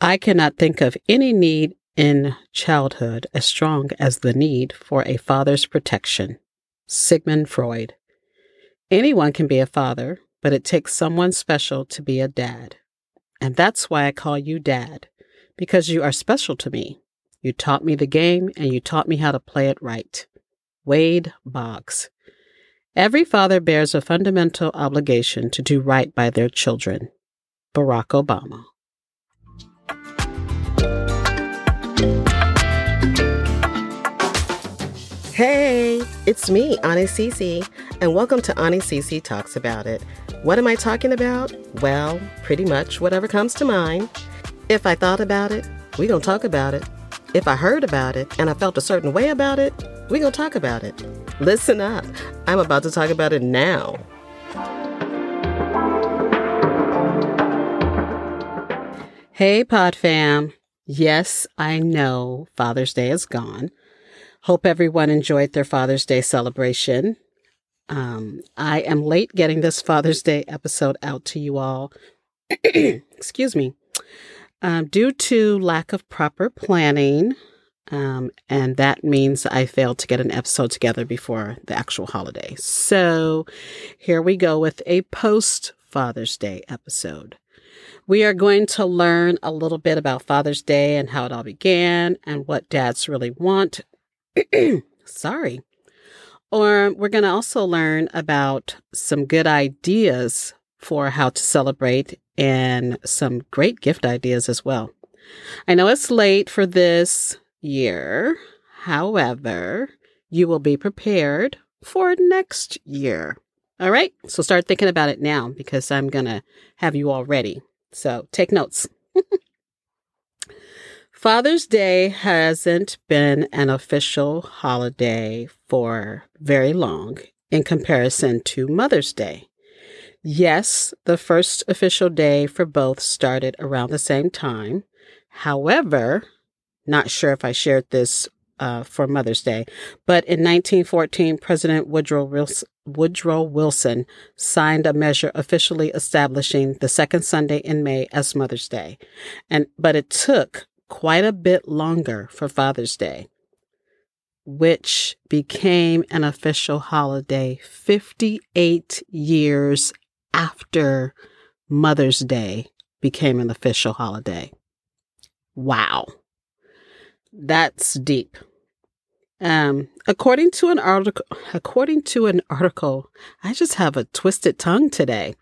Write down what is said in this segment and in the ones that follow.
I cannot think of any need in childhood as strong as the need for a father's protection. Sigmund Freud. Anyone can be a father, but it takes someone special to be a dad. And that's why I call you dad, because you are special to me. You taught me the game and you taught me how to play it right. Wade Boggs. Every father bears a fundamental obligation to do right by their children. Barack Obama. Hey, it's me, Aunie Cece, and welcome to Aunie Cece Talks About It. What am I talking about? Well, pretty much whatever comes to mind. If I thought about it, we gonna talk about it. If I heard about it and I felt a certain way about it, we gonna talk about it. Listen up, I'm about to talk about it now. Hey, Pod Fam. Yes, I know Father's Day is gone. Hope everyone enjoyed their Father's Day celebration. Um, I am late getting this Father's Day episode out to you all. Excuse me. Um, due to lack of proper planning, um, and that means I failed to get an episode together before the actual holiday. So here we go with a post Father's Day episode. We are going to learn a little bit about Father's Day and how it all began and what dads really want Sorry. Or we're going to also learn about some good ideas for how to celebrate and some great gift ideas as well. I know it's late for this year. However, you will be prepared for next year. All right. So start thinking about it now because I'm going to have you all ready. So take notes. Father's Day hasn't been an official holiday for very long in comparison to Mother's Day. Yes, the first official day for both started around the same time. However, not sure if I shared this uh, for Mother's Day, but in 1914, President Woodrow Wilson, Woodrow Wilson signed a measure officially establishing the second Sunday in May as Mother's Day. And but it took quite a bit longer for Father's Day, which became an official holiday 58 years after Mother's Day became an official holiday. Wow. That's deep. Um, according to an article, according to an article, I just have a twisted tongue today.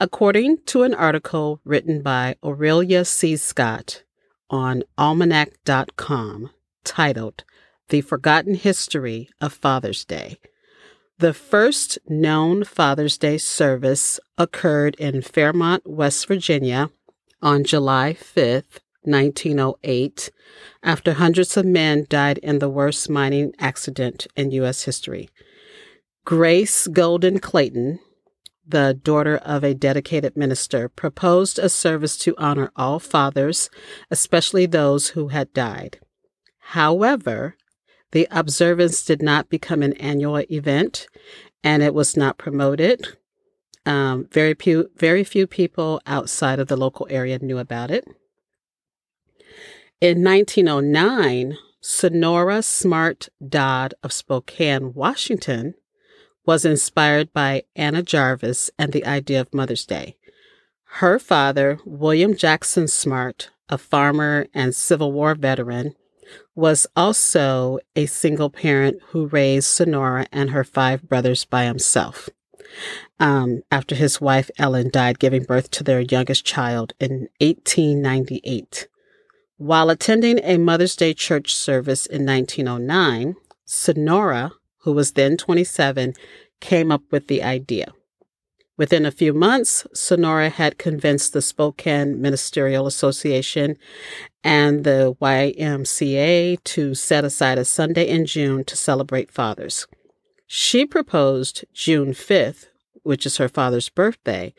According to an article written by Aurelia C. Scott, on almanac.com titled The Forgotten History of Father's Day. The first known Father's Day service occurred in Fairmont, West Virginia on July 5th, 1908, after hundreds of men died in the worst mining accident in U.S. history. Grace Golden Clayton, the daughter of a dedicated minister, proposed a service to honor all fathers, especially those who had died. However, the observance did not become an annual event and it was not promoted. Um, very few, very few people outside of the local area knew about it. In 1909, Sonora Smart Dodd of Spokane, Washington, was inspired by Anna Jarvis and the idea of Mother's Day. Her father, William Jackson Smart, a farmer and Civil War veteran, was also a single parent who raised Sonora and her five brothers by himself. Um, after his wife Ellen died, giving birth to their youngest child in 1898. While attending a Mother's Day church service in 1909, Sonora who was then 27, came up with the idea. Within a few months, Sonora had convinced the Spokane Ministerial Association and the YMCA to set aside a Sunday in June to celebrate fathers. She proposed June 5th, which is her father's birthday,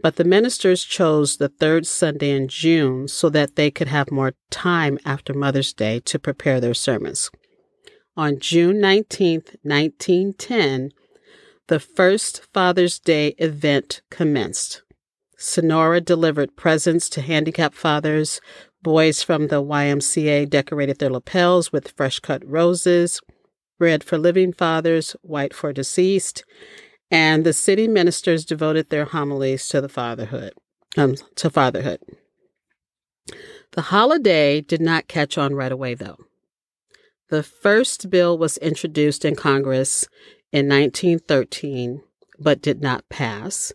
but the ministers chose the third Sunday in June so that they could have more time after Mother's Day to prepare their sermons. On June 19, 1910, the first Father's Day event commenced. Sonora delivered presents to handicapped fathers. Boys from the YMCA decorated their lapels with fresh cut roses. Red for living fathers, white for deceased. And the city ministers devoted their homilies to the fatherhood, um, to fatherhood. The holiday did not catch on right away, though. The first bill was introduced in Congress in 1913, but did not pass.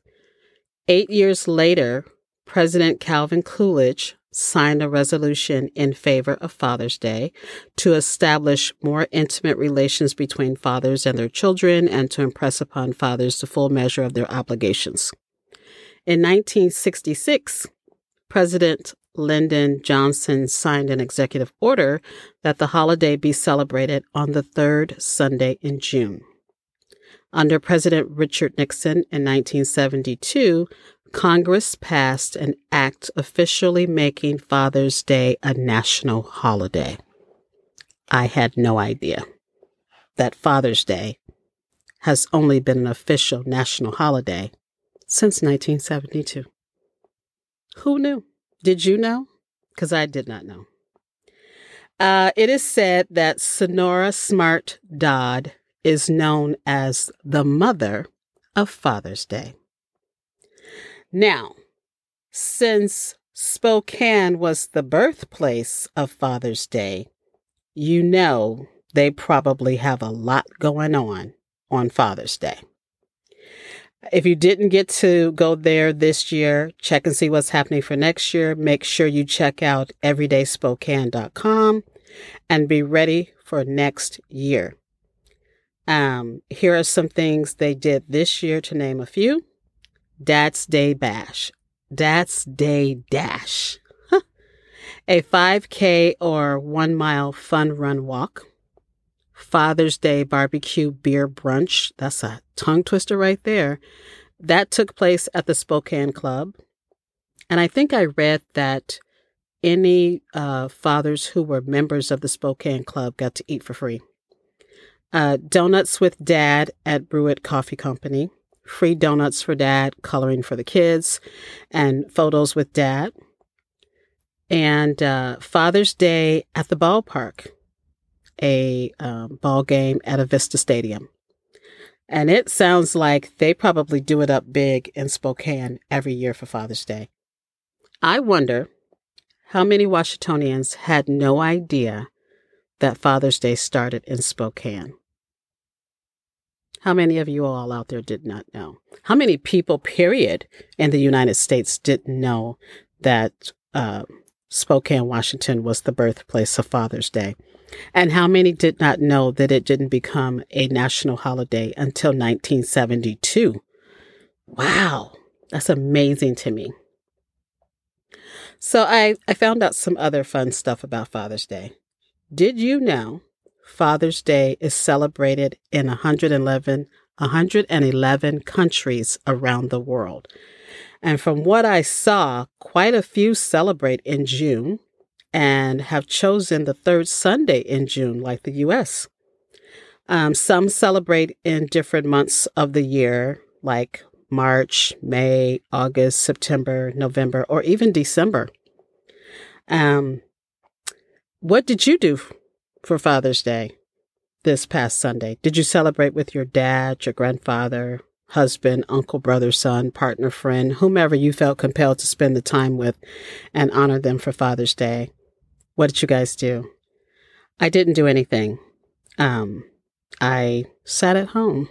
Eight years later, President Calvin Coolidge signed a resolution in favor of Father's Day to establish more intimate relations between fathers and their children and to impress upon fathers the full measure of their obligations. In 1966, President Lyndon Johnson signed an executive order that the holiday be celebrated on the third Sunday in June. Under President Richard Nixon in 1972, Congress passed an act officially making Father's Day a national holiday. I had no idea that Father's Day has only been an official national holiday since 1972. Who knew? Did you know? Because I did not know. Uh, it is said that Sonora Smart Dodd is known as the mother of Father's Day. Now, since Spokane was the birthplace of Father's Day, you know they probably have a lot going on on Father's Day. If you didn't get to go there this year, check and see what's happening for next year. Make sure you check out everydayspokane.com and be ready for next year. Um, here are some things they did this year to name a few. Dad's Day Bash, Dad's Day Dash, a 5K or one mile fun run walk, Father's Day barbecue beer brunch. That's a tongue twister right there. That took place at the Spokane Club. And I think I read that any uh, fathers who were members of the Spokane Club got to eat for free. Uh, donuts with Dad at Brewitt Coffee Company, free donuts for Dad, coloring for the kids, and photos with Dad. And uh, Father's Day at the ballpark a um, ball game at Avista Stadium. And it sounds like they probably do it up big in Spokane every year for Father's Day. I wonder how many Washingtonians had no idea that Father's Day started in Spokane. How many of you all out there did not know? How many people, period, in the United States didn't know that uh, Spokane, Washington was the birthplace of Father's Day? And how many did not know that it didn't become a national holiday until 1972? Wow, that's amazing to me. So I, I found out some other fun stuff about Father's Day. Did you know Father's Day is celebrated in 111, 111 countries around the world? And from what I saw, quite a few celebrate in June, and have chosen the third Sunday in June, like the U.S. Um, some celebrate in different months of the year, like March, May, August, September, November, or even December. Um, what did you do for Father's Day this past Sunday? Did you celebrate with your dad, your grandfather, husband, uncle, brother, son, partner, friend, whomever you felt compelled to spend the time with and honor them for Father's Day? What did you guys do? I didn't do anything. Um, I sat at home.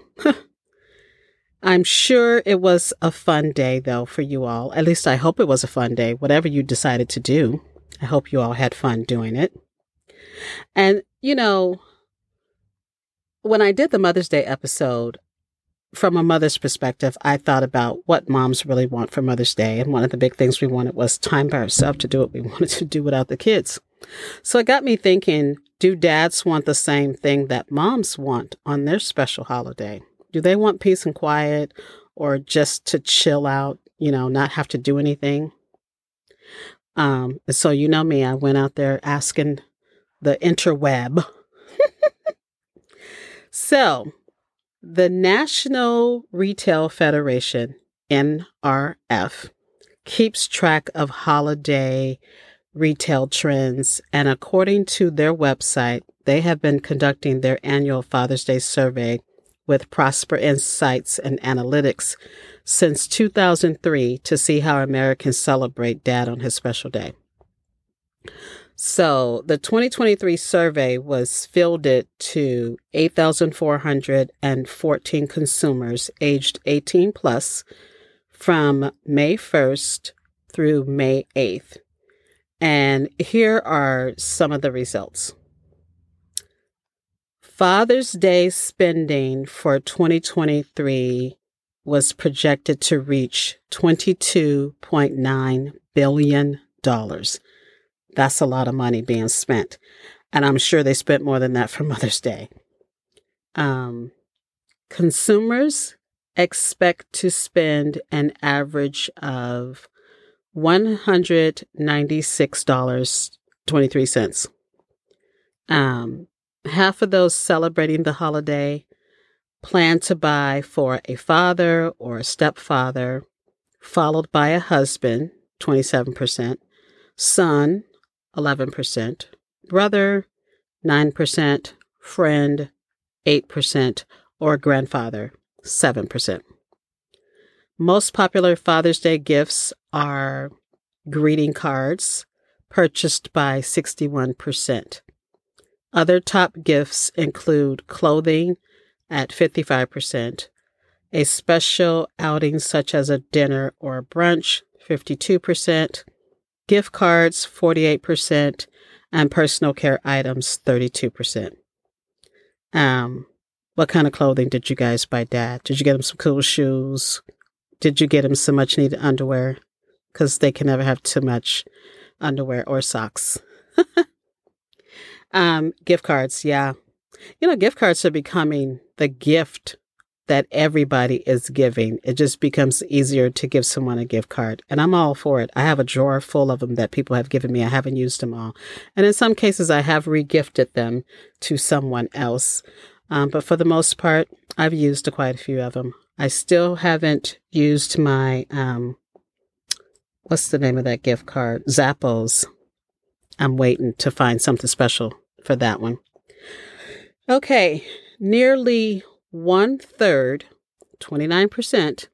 I'm sure it was a fun day, though, for you all. At least I hope it was a fun day, whatever you decided to do. I hope you all had fun doing it. And, you know, when I did the Mother's Day episode, from a mother's perspective, I thought about what moms really want for Mother's Day. And one of the big things we wanted was time by ourselves to do what we wanted to do without the kids. So it got me thinking do dads want the same thing that moms want on their special holiday? Do they want peace and quiet or just to chill out, you know, not have to do anything? Um, so you know me, I went out there asking the interweb. so the National Retail Federation, NRF, keeps track of holiday retail trends, and according to their website, they have been conducting their annual Father's Day survey with Prosper Insights and Analytics since 2003 to see how Americans celebrate Dad on his special day. So the 2023 survey was fielded to 8,414 consumers aged 18 plus from May 1st through May 8th. And here are some of the results. Father's Day spending for 2023 was projected to reach $22.9 billion. That's a lot of money being spent. And I'm sure they spent more than that for Mother's Day. Um, consumers expect to spend an average of $196.23. Um, half of those celebrating the holiday plan to buy for a father or a stepfather, followed by a husband, 27%, son, 11%, brother, 9%, friend, 8%, or grandfather, 7%. Most popular Father's Day gifts are greeting cards, purchased by 61%. Other top gifts include clothing at 55%, a special outing such as a dinner or a brunch, 52%, gift cards 48%, and personal care items 32%. Um, what kind of clothing did you guys buy dad? Did you get him some cool shoes? Did you get him some much needed underwear? Because they can never have too much underwear or socks. um, gift cards, yeah. You know, gift cards are becoming the gift that everybody is giving. It just becomes easier to give someone a gift card. And I'm all for it. I have a drawer full of them that people have given me. I haven't used them all. And in some cases, I have regifted them to someone else. Um, but for the most part, I've used quite a few of them. I still haven't used my, um, what's the name of that gift card? Zappos. I'm waiting to find something special for that one. Okay. Nearly one third, 29%,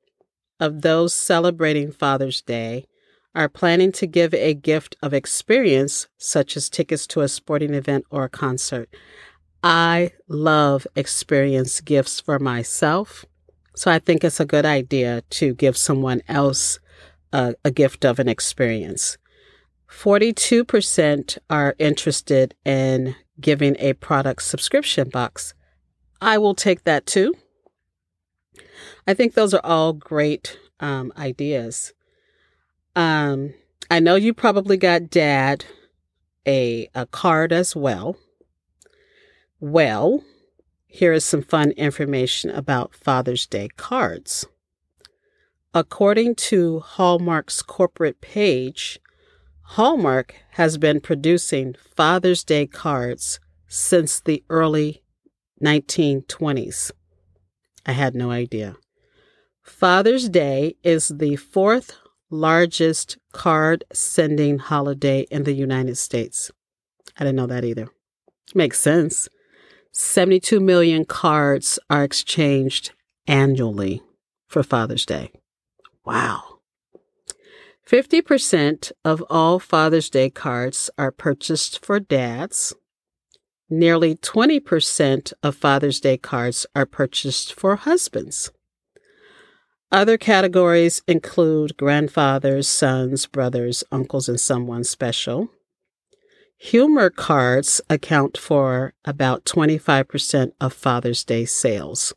of those celebrating Father's Day are planning to give a gift of experience, such as tickets to a sporting event or a concert. I love experience gifts for myself. So I think it's a good idea to give someone else a, a gift of an experience. 42% are interested in giving a product subscription box. I will take that too. I think those are all great um, ideas. Um, I know you probably got dad a, a card as well. Well, here is some fun information about Father's Day cards. According to Hallmark's corporate page, Hallmark has been producing Father's Day cards since the early 1920s. I had no idea. Father's Day is the fourth largest card sending holiday in the United States. I didn't know that either. Makes sense. 72 million cards are exchanged annually for Father's Day. Wow. 50% of all Father's Day cards are purchased for dads, Nearly 20% of Father's Day cards are purchased for husbands. Other categories include grandfathers, sons, brothers, uncles, and someone special. Humor cards account for about 25% of Father's Day sales.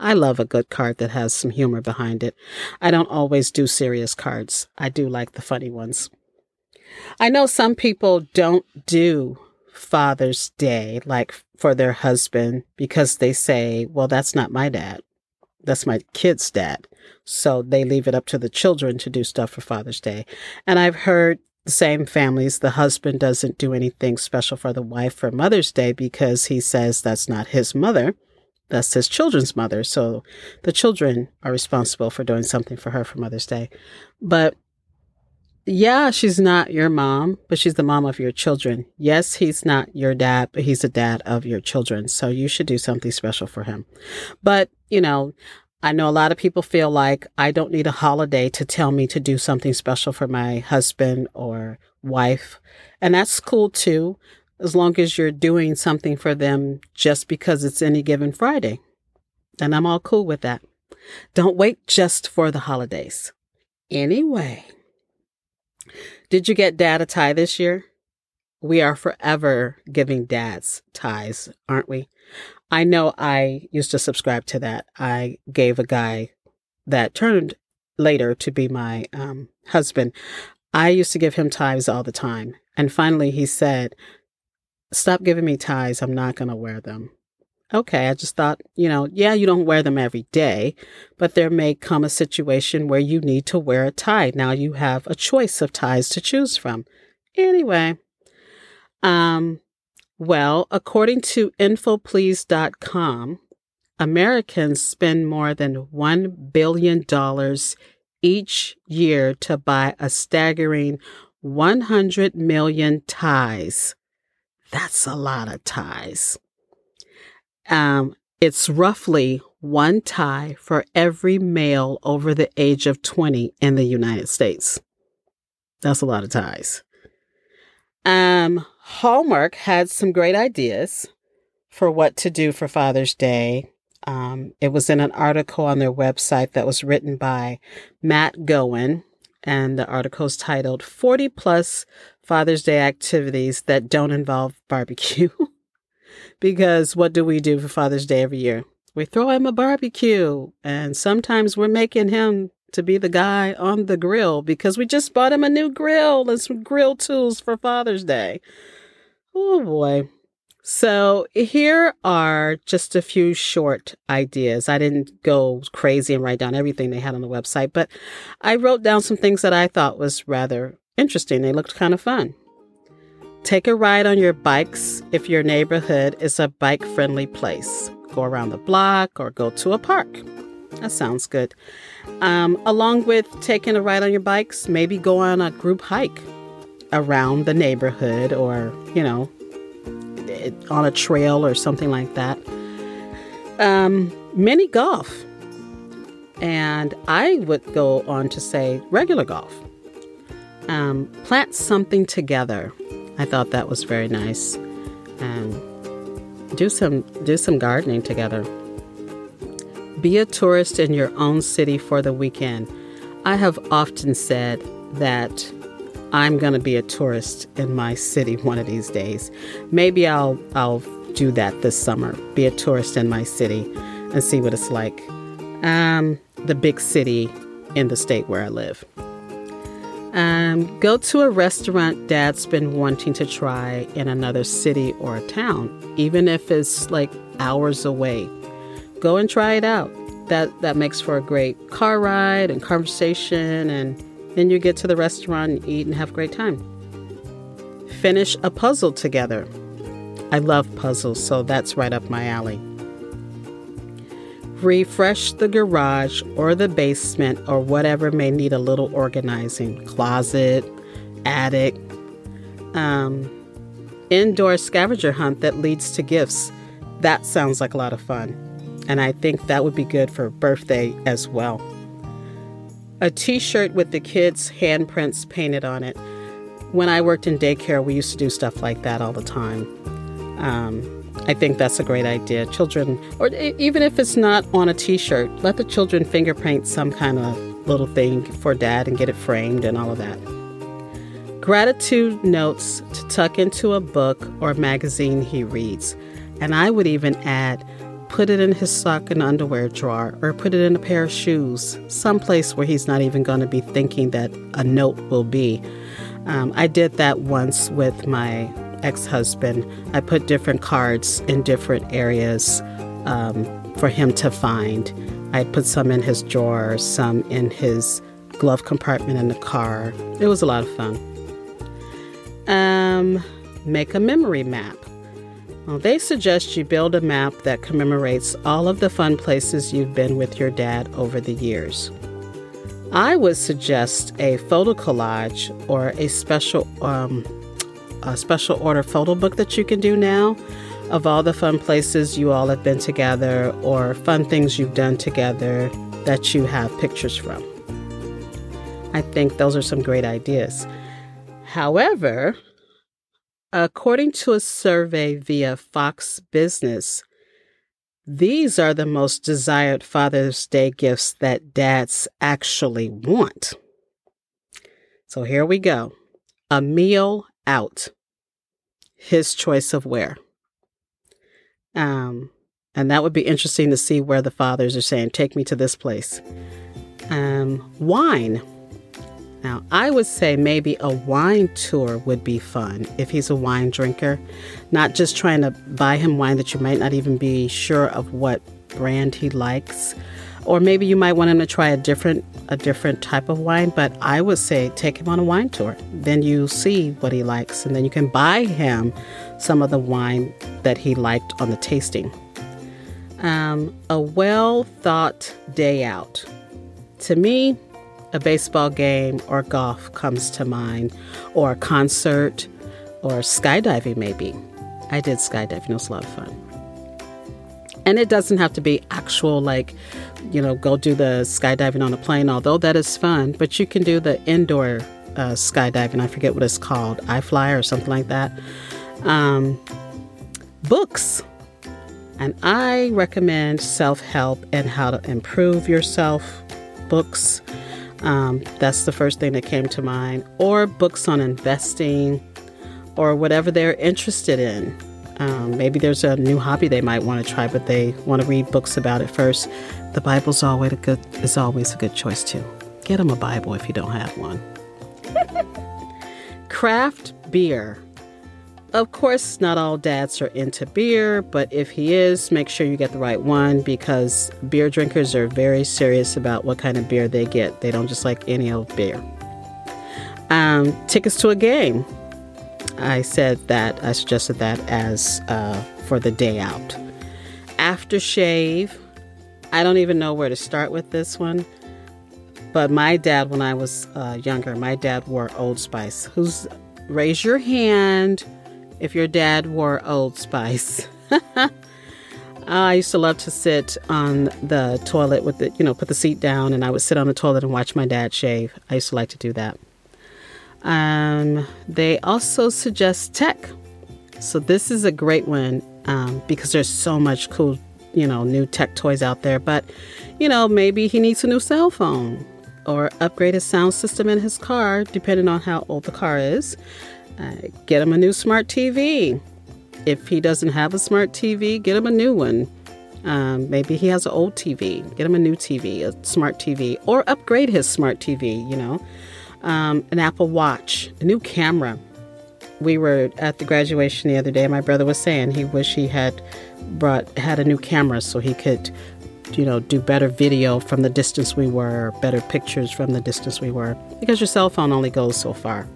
I love a good card that has some humor behind it. I don't always do serious cards. I do like the funny ones. I know some people don't do Father's Day, like for their husband, because they say, well, that's not my dad. That's my kid's dad. So they leave it up to the children to do stuff for Father's Day. And I've heard the same families, the husband doesn't do anything special for the wife for Mother's Day because he says that's not his mother. That's his children's mother. So the children are responsible for doing something for her for Mother's Day. But yeah, she's not your mom, but she's the mom of your children. Yes, he's not your dad, but he's the dad of your children. So you should do something special for him. But, you know, I know a lot of people feel like I don't need a holiday to tell me to do something special for my husband or wife. And that's cool too, as long as you're doing something for them just because it's any given Friday. And I'm all cool with that. Don't wait just for the holidays. Anyway. Did you get dad a tie this year? We are forever giving dads ties, aren't we? I know I used to subscribe to that. I gave a guy that turned later to be my um, husband. I used to give him ties all the time. And finally he said, Stop giving me ties. I'm not going to wear them. Okay, I just thought, you know, yeah, you don't wear them every day, but there may come a situation where you need to wear a tie. Now you have a choice of ties to choose from. Anyway, um, well, according to infoplease.com, Americans spend more than $1 billion each year to buy a staggering 100 million ties. That's a lot of ties. Um, it's roughly one tie for every male over the age of 20 in the United States. That's a lot of ties. Um, Hallmark had some great ideas for what to do for Father's Day. Um, it was in an article on their website that was written by Matt Gowan, and the article is titled 40 plus Father's Day activities that don't involve barbecue. because what do we do for Father's Day every year? We throw him a barbecue, and sometimes we're making him to be the guy on the grill because we just bought him a new grill and some grill tools for Father's Day. Oh boy. So here are just a few short ideas. I didn't go crazy and write down everything they had on the website, but I wrote down some things that I thought was rather interesting. They looked kind of fun. Take a ride on your bikes if your neighborhood is a bike friendly place. Go around the block or go to a park. That sounds good. Um, along with taking a ride on your bikes, maybe go on a group hike around the neighborhood or, you know, on a trail or something like that. Um, mini golf. And I would go on to say regular golf. Um, plant something together I thought that was very nice. And do some do some gardening together. Be a tourist in your own city for the weekend. I have often said that I'm going to be a tourist in my city one of these days. Maybe I'll I'll do that this summer. Be a tourist in my city and see what it's like. Um, the big city in the state where I live. Um, go to a restaurant dad's been wanting to try in another city or a town, even if it's like hours away. Go and try it out. That that makes for a great car ride and conversation, and then you get to the restaurant and eat and have a great time. Finish a puzzle together. I love puzzles, so that's right up my alley. Refresh the garage or the basement or whatever may need a little organizing closet, attic, um, indoor scavenger hunt that leads to gifts. That sounds like a lot of fun. And I think that would be good for birthday as well. A t shirt with the kids' handprints painted on it. When I worked in daycare, we used to do stuff like that all the time. Um, I think that's a great idea. Children, or even if it's not on a t shirt, let the children fingerprint some kind of little thing for dad and get it framed and all of that. Gratitude notes to tuck into a book or magazine he reads. And I would even add, put it in his sock and underwear drawer or put it in a pair of shoes, someplace where he's not even going to be thinking that a note will be. Um, I did that once with my ex husband, I put different cards in different areas um, for him to find. I put some in his drawer, some in his glove compartment in the car. It was a lot of fun. Um, make a memory map. Well, they suggest you build a map that commemorates all of the fun places you've been with your dad over the years. I would suggest a photo collage or a special um, a special order photo book that you can do now of all the fun places you all have been together or fun things you've done together that you have pictures from. I think those are some great ideas. However, according to a survey via Fox Business, these are the most desired Father's Day gifts that dads actually want. So here we go a meal out, his choice of where. Um, and that would be interesting to see where the fathers are saying, take me to this place. Um, wine. Now, I would say maybe a wine tour would be fun if he's a wine drinker, not just trying to buy him wine that you might not even be sure of what brand he likes. Or maybe you might want him to try a different a different type of wine, but I would say take him on a wine tour. Then you see what he likes and then you can buy him some of the wine that he liked on the tasting. Um, a well thought day out. To me, a baseball game or golf comes to mind, or a concert, or skydiving, maybe. I did skydiving, it was a lot of fun. And it doesn't have to be actual, like, you know, go do the skydiving on a plane, although that is fun, but you can do the indoor uh, skydiving. I forget what it's called, iFly or something like that. Um, books. And I recommend self help and how to improve yourself books. Um, that's the first thing that came to mind. Or books on investing or whatever they're interested in. Um, maybe there's a new hobby they might want to try, but they want to read books about it first. The Bible's always a good is always a good choice too. Get them a Bible if you don't have one. Craft beer. Of course, not all dads are into beer, but if he is, make sure you get the right one because beer drinkers are very serious about what kind of beer they get. They don't just like any old beer. Um, tickets to a game. I said that, I suggested that as uh, for the day out. Aftershave. I don't even know where to start with this one. But my dad, when I was uh, younger, my dad wore Old Spice. Who's raise your hand if your dad wore Old Spice. I used to love to sit on the toilet with the, you know, put the seat down and I would sit on the toilet and watch my dad shave. I used to like to do that. Um, they also suggest tech. So this is a great one um, because there's so much cool, you know, new tech toys out there. But, you know, maybe he needs a new cell phone or upgrade his sound system in his car, depending on how old the car is. Uh, get him a new smart TV. If he doesn't have a smart TV, get him a new one. Um, maybe he has an old TV. Get him a new TV, a smart TV, or upgrade his smart TV, you know. Um, an Apple Watch, a new camera. We were at the graduation the other day. My brother was saying he wish he had brought had a new camera so he could, you know, do better video from the distance we were, better pictures from the distance we were, because your cell phone only goes so far.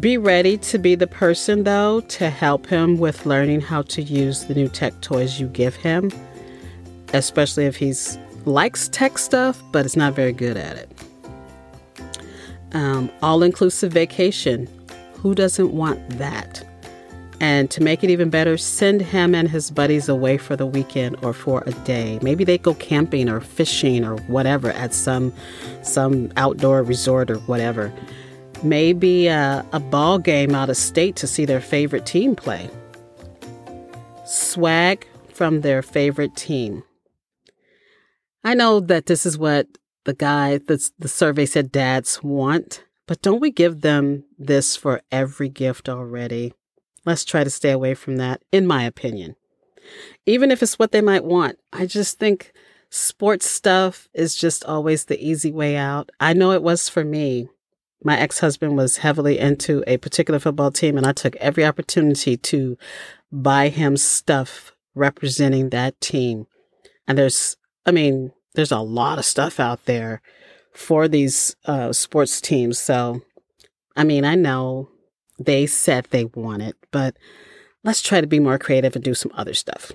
Be ready to be the person, though, to help him with learning how to use the new tech toys you give him, especially if he's likes tech stuff but is not very good at it. Um, All inclusive vacation. Who doesn't want that? And to make it even better, send him and his buddies away for the weekend or for a day. Maybe they go camping or fishing or whatever at some some outdoor resort or whatever maybe a, a ball game out of state to see their favorite team play. Swag from their favorite team. I know that this is what the guy that's the survey said dads want, but don't we give them this for every gift already? Let's try to stay away from that, in my opinion. Even if it's what they might want, I just think sports stuff is just always the easy way out. I know it was for me my ex husband was heavily into a particular football team, and I took every opportunity to buy him stuff representing that team. And there's, I mean, there's a lot of stuff out there for these uh, sports teams. So, I mean, I know they said they want it, but let's try to be more creative and do some other stuff.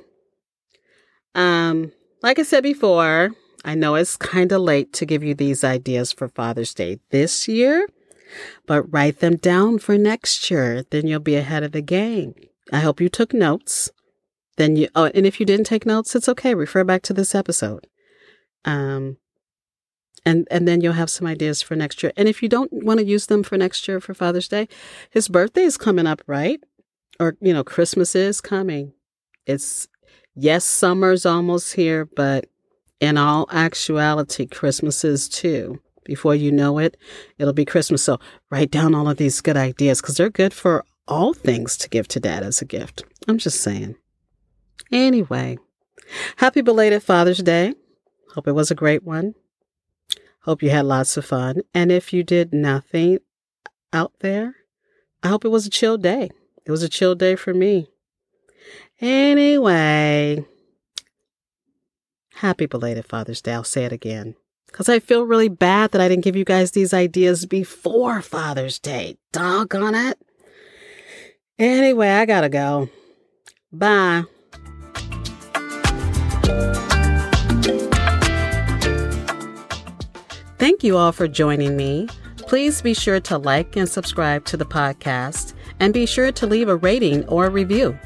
Um, like I said before, I know it's kind of late to give you these ideas for Father's Day this year, but write them down for next year. Then you'll be ahead of the game. I hope you took notes. Then you, oh, and if you didn't take notes, it's okay. Refer back to this episode. Um, and and then you'll have some ideas for next year. And if you don't want to use them for next year for Father's Day, his birthday is coming up, right? Or you know, Christmas is coming. It's yes, summer's almost here, but in all actuality, Christmas is too. Before you know it, it'll be Christmas. So write down all of these good ideas because they're good for all things to give to dad as a gift. I'm just saying. Anyway, happy belated Father's Day. Hope it was a great one. Hope you had lots of fun. And if you did nothing out there, I hope it was a chill day. It was a chill day for me. Anyway, happy belated Father's Day. I'll say it again. Because I feel really bad that I didn't give you guys these ideas before Father's Day. Doggone it. Anyway, I gotta go. Bye. Thank you all for joining me. Please be sure to like and subscribe to the podcast and be sure to leave a rating or a review.